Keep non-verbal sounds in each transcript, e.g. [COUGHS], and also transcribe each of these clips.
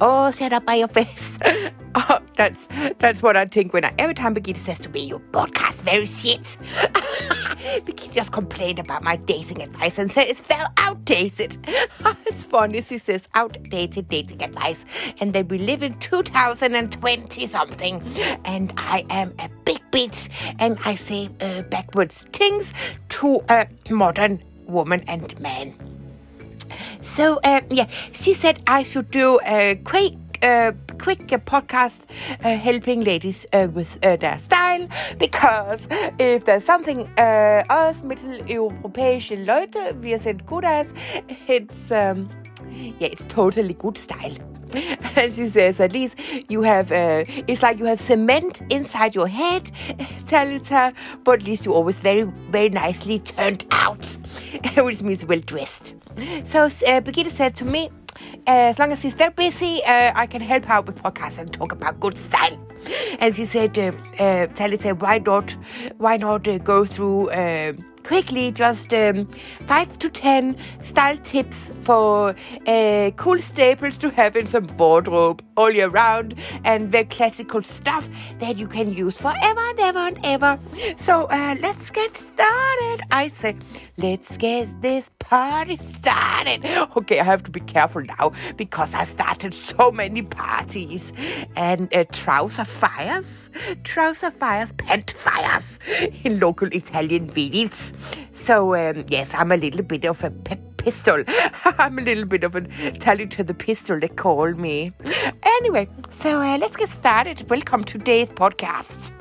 Oh, shut up by your face. Oh, that's that's what I think when I every time Birgitte says to me, "Your podcast very shit." Birgitte just complained about my dating advice and said it's very outdated. it's funny she says outdated dating advice, and then we live in 2020 something, and I am a big bitch, and I say uh, backwards things to a modern woman and man. So uh, yeah, she said I should do a quick. Uh, quick uh, podcast helping ladies uh, with uh, their style because if there's something uh, us mitteleuropäische Leute wir sind gut as it's um, yeah it's totally good style [LAUGHS] and she says at least you have uh, it's like you have cement inside your head [LAUGHS] Talita, but at least you're always very very nicely turned out [LAUGHS] which means well dressed so uh, Birgitte said to me as long as he's that busy, uh, I can help out with podcasts and talk about good style. And she said, uh, uh, why not, why not uh, go through uh, quickly just um, five to ten style tips for uh, cool staples to have in some wardrobe all year round and the classical stuff that you can use forever and ever and ever. So uh, let's get started. I say, let's get this party started. Okay, I have to be careful now because I started so many parties and uh, trouser fires trouser fires, pant fires in local Italian village. So, um, yes, I'm a little bit of a p- pistol. [LAUGHS] I'm a little bit of a tally to the pistol, they call me. Anyway, so uh, let's get started. Welcome to today's podcast.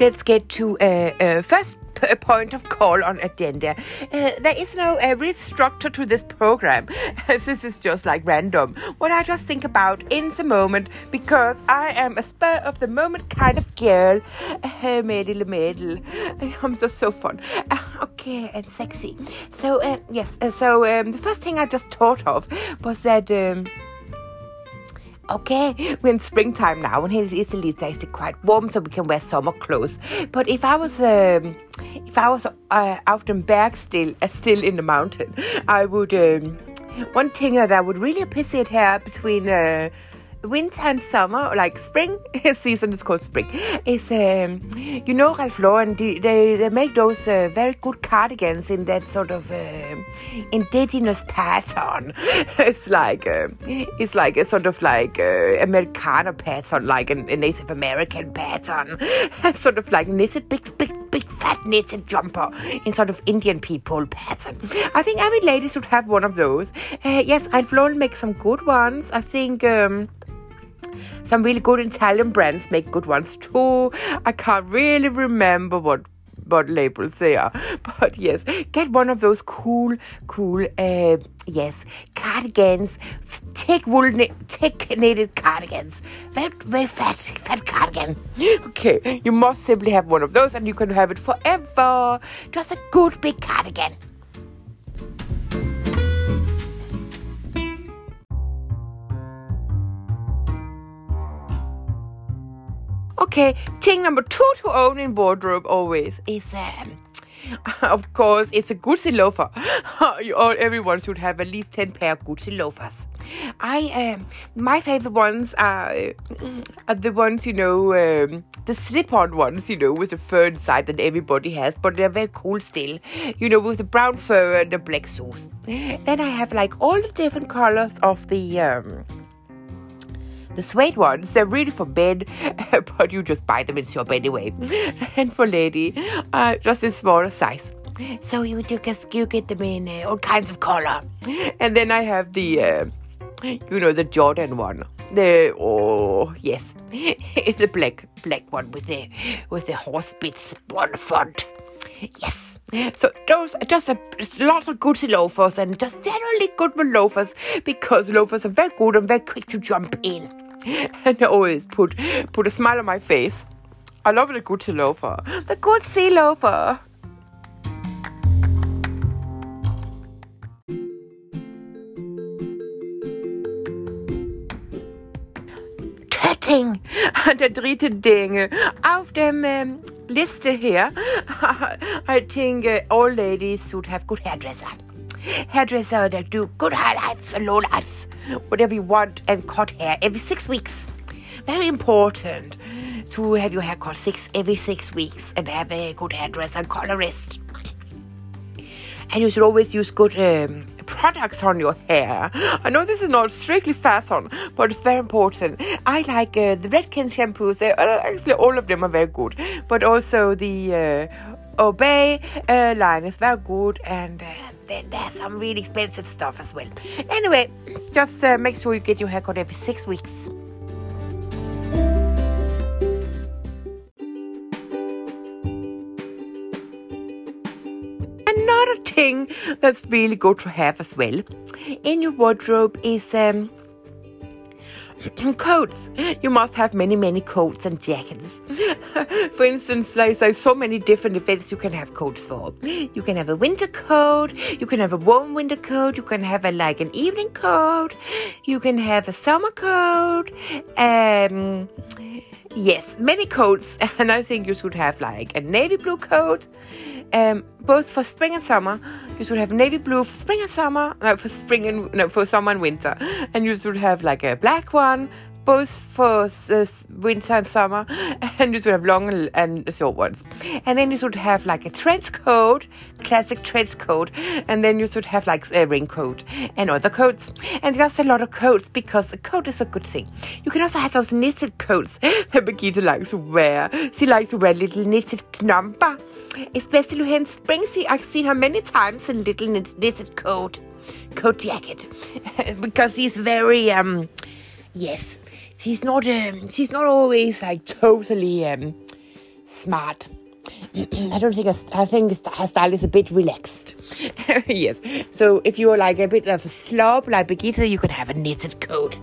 let's get to uh, uh, first a point of call on agenda. Uh, there is no uh, real structure to this program. [LAUGHS] this is just like random. What I just think about in the moment because I am a spur of the moment kind of girl. Uh, medal, medal. [LAUGHS] I'm just so fun. Uh, okay, and sexy. So, uh, yes, uh, so um, the first thing I just thought of was that. Um, okay, we're in springtime now, and in Italy it's quite warm, so we can wear summer clothes. But if I was, um, if I was uh, out in Berg still, uh, still in the mountain, I would. Um, one thing that I would really appreciate here between. Uh, winter and summer, like spring [LAUGHS] season is called spring, is um, you know Ralph Lauren. They they, they make those uh, very good cardigans in that sort of uh, indigenous pattern. [LAUGHS] it's like uh, it's like a sort of like uh, Americana pattern, like a, a Native American pattern, [LAUGHS] sort of like knitted big big big fat knitted jumper in sort of Indian people pattern. I think every lady should have one of those. Uh, yes, Ralph Lauren makes some good ones. I think. Um, some really good Italian brands make good ones too. I can't really remember what what labels they are. [LAUGHS] But yes, get one of those cool, cool, uh, yes, cardigans, thick wool, thick knitted cardigans, very, very fat, fat cardigan. Okay, you must simply have one of those, and you can have it forever. Just a good big cardigan. Okay, thing number two to own in wardrobe always is um, [LAUGHS] of course, it's a Gucci loafer. [LAUGHS] Everyone should have at least 10 pair of Gucci loafers. I, um, my favorite ones are, are the ones, you know, um, the slip on ones, you know, with the fur inside that everybody has, but they're very cool still, you know, with the brown fur and the black shoes. Then I have like all the different colors of the, um, the suede ones, they're really for men, [LAUGHS] but you just buy them in shop anyway. [LAUGHS] and for lady, uh, just in smaller size. So you, get, you get them in uh, all kinds of color. And then I have the, uh, you know, the Jordaan one. The oh yes, [LAUGHS] the black black one with the with the horse bits on the front. Yes. So those are just a, lots of Gucci loafers and just generally good loafers because loafers are very good and very quick to jump in. [LAUGHS] and always put put a smile on my face. I love the Gucci loafer. The Gucci loafer. ting, [LAUGHS] der dritte Dinge auf dem um, liste here. [LAUGHS] I think uh, all ladies should have good hairdresser. Hairdresser that do good highlights and lowlights, whatever you want, and cut hair every six weeks. Very important to have your hair cut six every six weeks and have a good hairdresser and colorist. And you should always use good um, products on your hair. I know this is not strictly fashion, but it's very important. I like uh, the Redken shampoos. They, uh, actually, all of them are very good. But also the uh, Obey uh, line is very good. And uh, then there's some really expensive stuff as well. Anyway, just uh, make sure you get your haircut every six weeks. another thing that's really good to have as well in your wardrobe is um, coats. You must have many, many coats and jackets. [LAUGHS] for instance, there's so many different events you can have coats for. You can have a winter coat, you can have a warm winter coat, you can have a like an evening coat, you can have a summer coat. Um, yes, many coats, [LAUGHS] and I think you should have like a navy blue coat um, both for spring and summer. You should have navy blue for spring and summer, no, for spring and no, for summer and winter, and you should have like a black one, both for winter and summer, [LAUGHS] and you should have long and short ones. And then you should have like a trench coat, classic trench coat, and then you should have like a raincoat and other coats. And just a lot of coats because a coat is a good thing. You can also have those knitted coats [LAUGHS] that Birgitte likes to wear. She likes to wear little knitted knumper especially in spring. See, I've seen her many times in little knitted coat, coat jacket, [LAUGHS] because she's very um, yes, she's not um, she's not always like totally um, smart. [CLEARS THROAT] I don't think I think her style is a bit relaxed. [LAUGHS] yes. So if you're like a bit of a slob like Birgitte, you could have a knitted coat.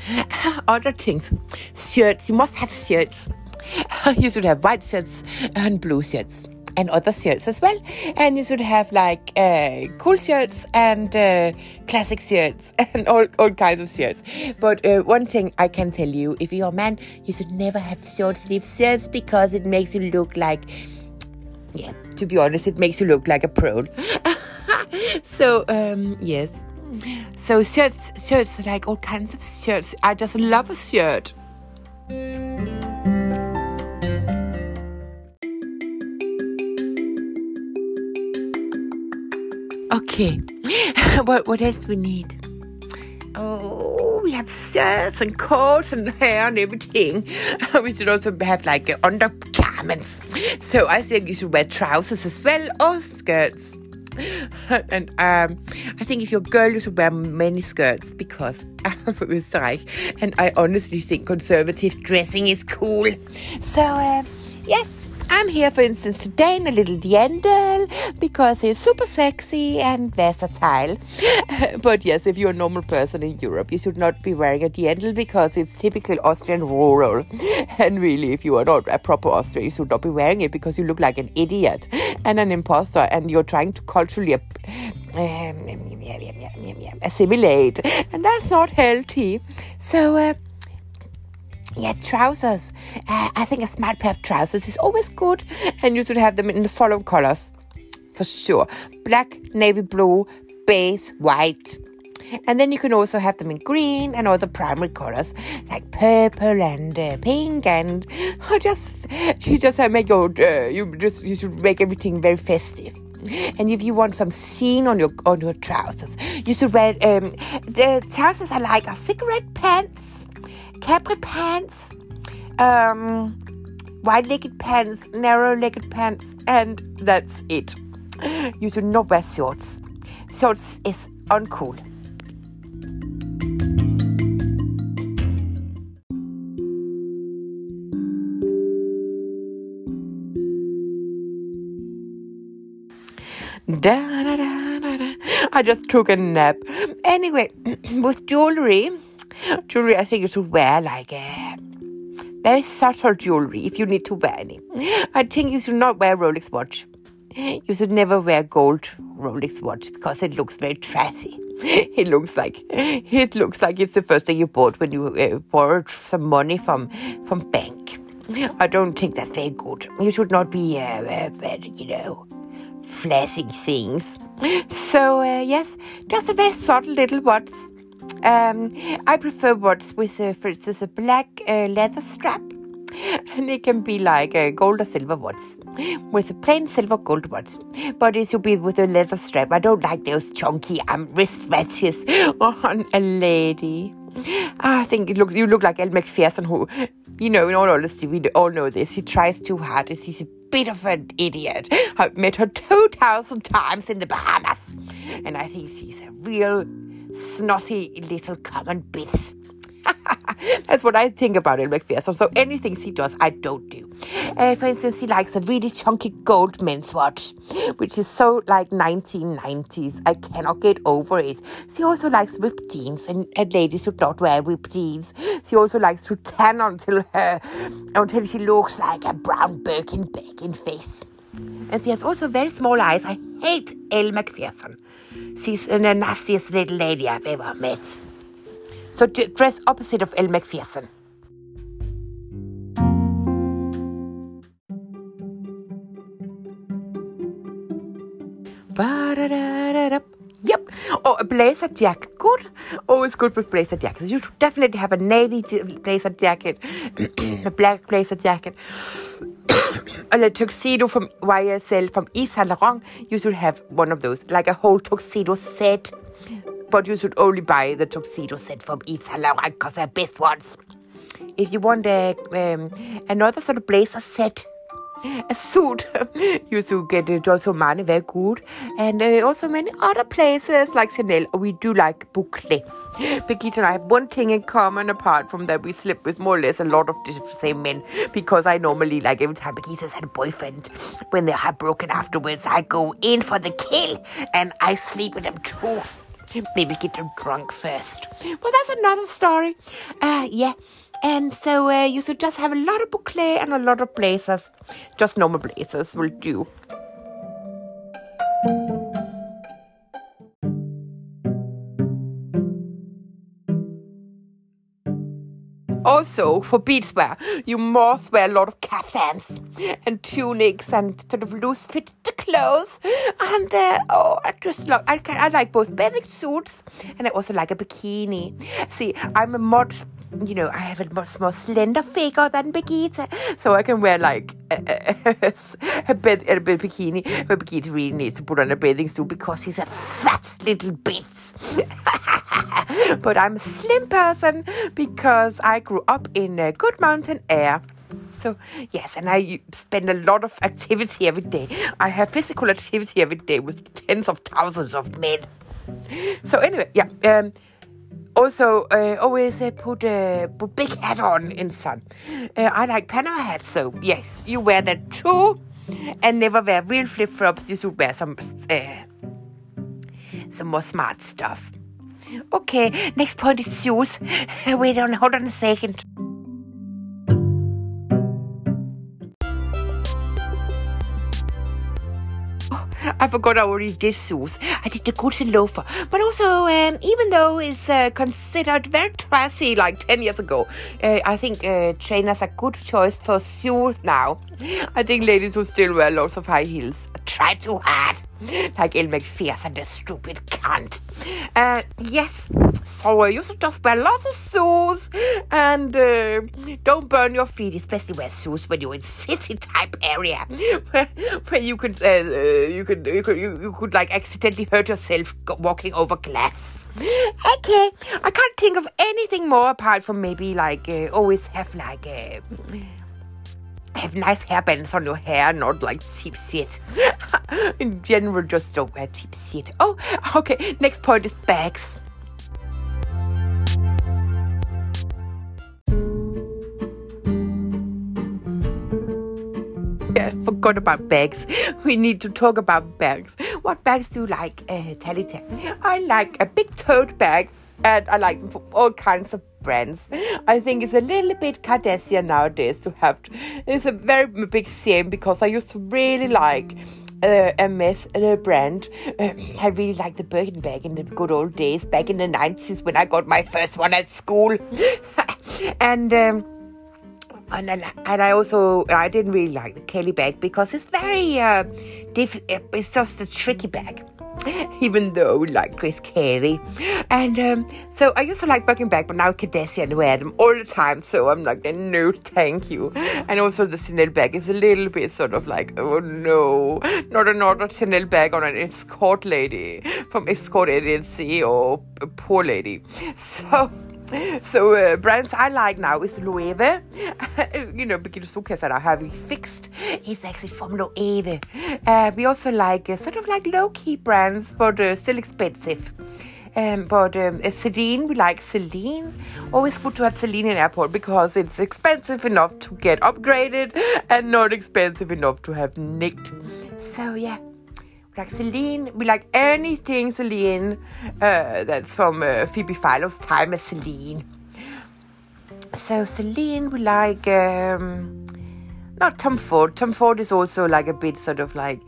[LAUGHS] other things. Shirts. You must have shirts. [LAUGHS] you should have white shirts and blue shirts and other shirts as well. And you should have like uh, cool shirts and uh, classic shirts [LAUGHS] and all, all kinds of shirts. But uh, one thing I can tell you if you're a man, you should never have short sleeve shirts because it makes you look like, yeah, to be honest, it makes you look like a pro. [LAUGHS] so, um, yes. So shirts, shirts, like all kinds of shirts. I just love a shirt. Okay, [LAUGHS] what what else we need? Oh, we have shirts and coats and hair and everything. [LAUGHS] we should also have like undergarments. So I think you should wear trousers as well or skirts. [LAUGHS] and um, I think if you're a girl, you should wear many skirts because I'm from Österreich, and I honestly think conservative dressing is cool. So uh, yes, I'm here, for instance, today in a little Dirndl because he's super sexy and versatile. [LAUGHS] but yes, if you're a normal person in Europe, you should not be wearing a Dirndl because it's typically Austrian rural. [LAUGHS] And really, if you are not a proper Austrian, you should not be wearing it because you look like an idiot and an imposter and you're trying to culturally um, um, um, um, assimilate. And that's not healthy. So, uh, yeah, trousers. Uh, I think a smart pair of trousers is always good, and you should have them in the following colors for sure black, navy blue, base, white. And then you can also have them in green and other primary colors like purple and uh, pink and [LAUGHS] oh, just you just make your uh, you just you should make everything very festive. And if you want some scene on your on your trousers, you should wear um, the trousers are like a cigarette pants capri pants, um, wide legged pants, narrow legged pants, and that's it. You should not wear shorts. Shorts is uncool. Da, da, da, I just took a nap. Anyway, [CLEARS THROAT] with jewelry, jewelry, I think you should wear like a very subtle jewelry if you need to wear any. I think you should not wear Rolex watch. you should never wear gold Rolex watch because it looks very trashy. [LAUGHS] It looks like it looks like it's the first thing you bought when you uh, borrowed some money from from bank. I don't think that's very good. You should not be uh, uh, very, you know, flashing things. So uh, yes, just a very subtle little watch. Um, I prefer watch with, uh, for instance, a black uh, leather strap [LAUGHS] and it can be like a gold or silver watch with a plain silver gold watch. But it should be with a leather strap. I don't like those chunky um, wrist watches [LAUGHS] on a lady. I think it looks you look like Elle Macpherson, who, you know, in all honesty, we all know this. He tries too hard. He's a bit of an idiot. I've met her 2,000 times in the Bahamas. And I think she's a real snotty little common bitch. [LAUGHS] That's what I think about Elle Macpherson. So anything she does, I don't do. Uh, for instance, she likes a really chunky gold men's watch, which is so like 1990s. I cannot get over it. She also likes ripped jeans, and, and ladies should not wear ripped jeans. She also likes to tan until her until she looks like a brown Birkin bag in face. And she has also very small eyes. I hate Elle Macpherson. She's the nastiest little lady I've ever met. So dress opposite of Elle Macpherson. Yep. Oh, a blazer jacket. Good. Always good with blazer jackets. You should definitely have a navy blazer jacket, [CLEARS THROAT] a black blazer jacket, [COUGHS] a tuxedo from YSL, from Yves Saint Laurent. You should have one of those, like a whole tuxedo set but you should only buy the tuxedo set from Yves Saint Laurent because they're best ones. If you want a, um, another sort of blazer set, a suit, [LAUGHS] you should get it also money very good. And uh, also many other places like Chanel. We do like Boucle. [GASPS] Birgitte and I have one thing in common apart from that we sleep with more or less a lot of the same men because I normally like every time Birgitte's had a boyfriend when they are broken afterwards I go in for the kill and I sleep with them too maybe get them drunk first. Well, that's another story. Uh, yeah. And so uh, you should just have a lot of boucle and a lot of blazers. Just normal blazers will do. Also, for beadswear, you must wear a lot of kaftans and tunics and sort of loose fitted clothes. And uh, oh, I just love. I, I like both bathing suits and I also like a bikini. See, I'm a mod you know, I have a much more slender figure than Birgitte, so I can wear like a, a, a, bed, a bikini. But Birgitte really needs to put on a bathing suit because he's a fat little bitch. [LAUGHS] but I'm a slim person because I grew up in a good mountain air. So, yes, and I spend a lot of activity every day. I have physical activity every day with tens of thousands of men. So, anyway, yeah. Um, also, uh, always uh, put a uh, big hat on in sun. Uh, I like Panama hats, so yes, you wear that too. And never wear real flip flops. You should wear some uh, some more smart stuff. Okay, next point is shoes. [LAUGHS] Wait on, hold on a second. I forgot I already did shoes. I did the Gucci loafer. But also, um, even though it's uh, considered very trashy like 10 years ago, uh, I think uh, trainers are a good choice for shoes now. I think ladies who still wear lots of high heels try too hard. Like Elle Macpherson, the stupid cunt. Uh, yes, so you should just wear lots of shoes and uh, don't burn your feet, especially wear shoes when you're in city type area [LAUGHS] where, where you could uh, uh, you could you could you, you could like accidentally hurt yourself walking over glass. Okay, I can't think of anything more apart from maybe like uh, always have like a have nice hairbands on your hair, not like cheap shit. [LAUGHS] In general, just don't wear cheap shit. Oh, okay. Next point is bags. Forgot about bags. [LAUGHS] We need to talk about bags. What bags do you like, uh, Talita? I like a big tote bag and I like them for all kinds of brands. I think it's a little bit Kardashian nowadays to have. To, it's a very big shame because I used to really like uh, Hermes uh, brand. Uh, I really like the Birkin bag in the good old days, back in the 90s when I got my first one at school. [LAUGHS] and. Um, and I, and I also I didn't really like the Kelly bag because it's very uh, diff- it's just a tricky bag. [LAUGHS] even though we like Grace Kelly. And um, so I used to like Birkin bag, but now Kardashian wear them all the time. So I'm like, no, thank you. And also the Chanel bag is a little bit sort of like, oh no, not another Chanel bag on an escort lady from Escort Agency or poor lady. [LAUGHS] So so uh, brands I like now is Loewe. [LAUGHS] you know, Birgitte Sokas that I have fixed is actually from Loewe. Uh, we also like uh, sort of like low-key brands, but uh, still expensive. Um, but um, Celine, we like Celine. Always good to have Celine in airport because it's expensive enough to get upgraded and not expensive enough to have nicked. So yeah like Celine. We like anything Celine uh, that's from uh, Phoebe Philo's time as Celine. So Celine, we like um, not Tom Ford. Tom Ford is also like a bit sort of like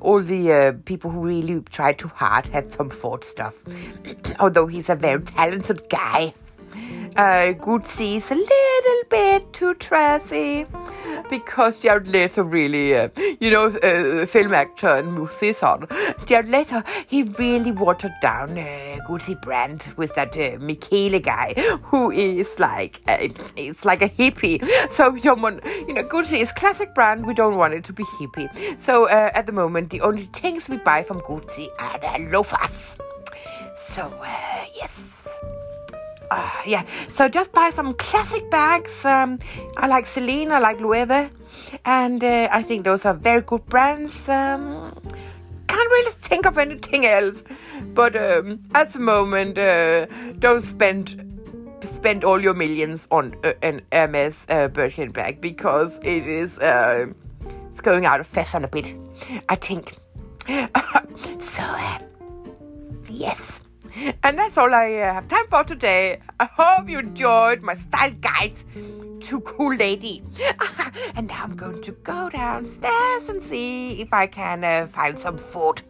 all the uh, people who really try too hard have Tom Ford stuff. [CLEARS THROAT] Although he's a very talented guy. Uh, Gucci is a little bit too trashy [LAUGHS] because Jared Leto really, uh, you know, uh, film actor and musician. Jared Leto, he really watered down uh, Gucci brand with that uh, Michele guy who is like, uh, it's like a hippie. So we don't want, you know, Gucci is classic brand. We don't want it to be hippie. So uh, at the moment, the only things we buy from Gucci are the loafers. So uh, yes uh, yeah, so just buy some classic bags. Um, I like Celine, I like Loewe, and uh, I think those are very good brands. Um, can't really think of anything else, but um, at the moment, uh, don't spend spend all your millions on uh, an Hermes uh, Birkin bag because it is uh, it's going out of fashion a bit. I think. [LAUGHS] so uh, yes. And that's all I uh, have time for today. I hope you enjoyed my style guide to Cool Lady. [LAUGHS] and now I'm going to go downstairs and see if I can uh, find some food.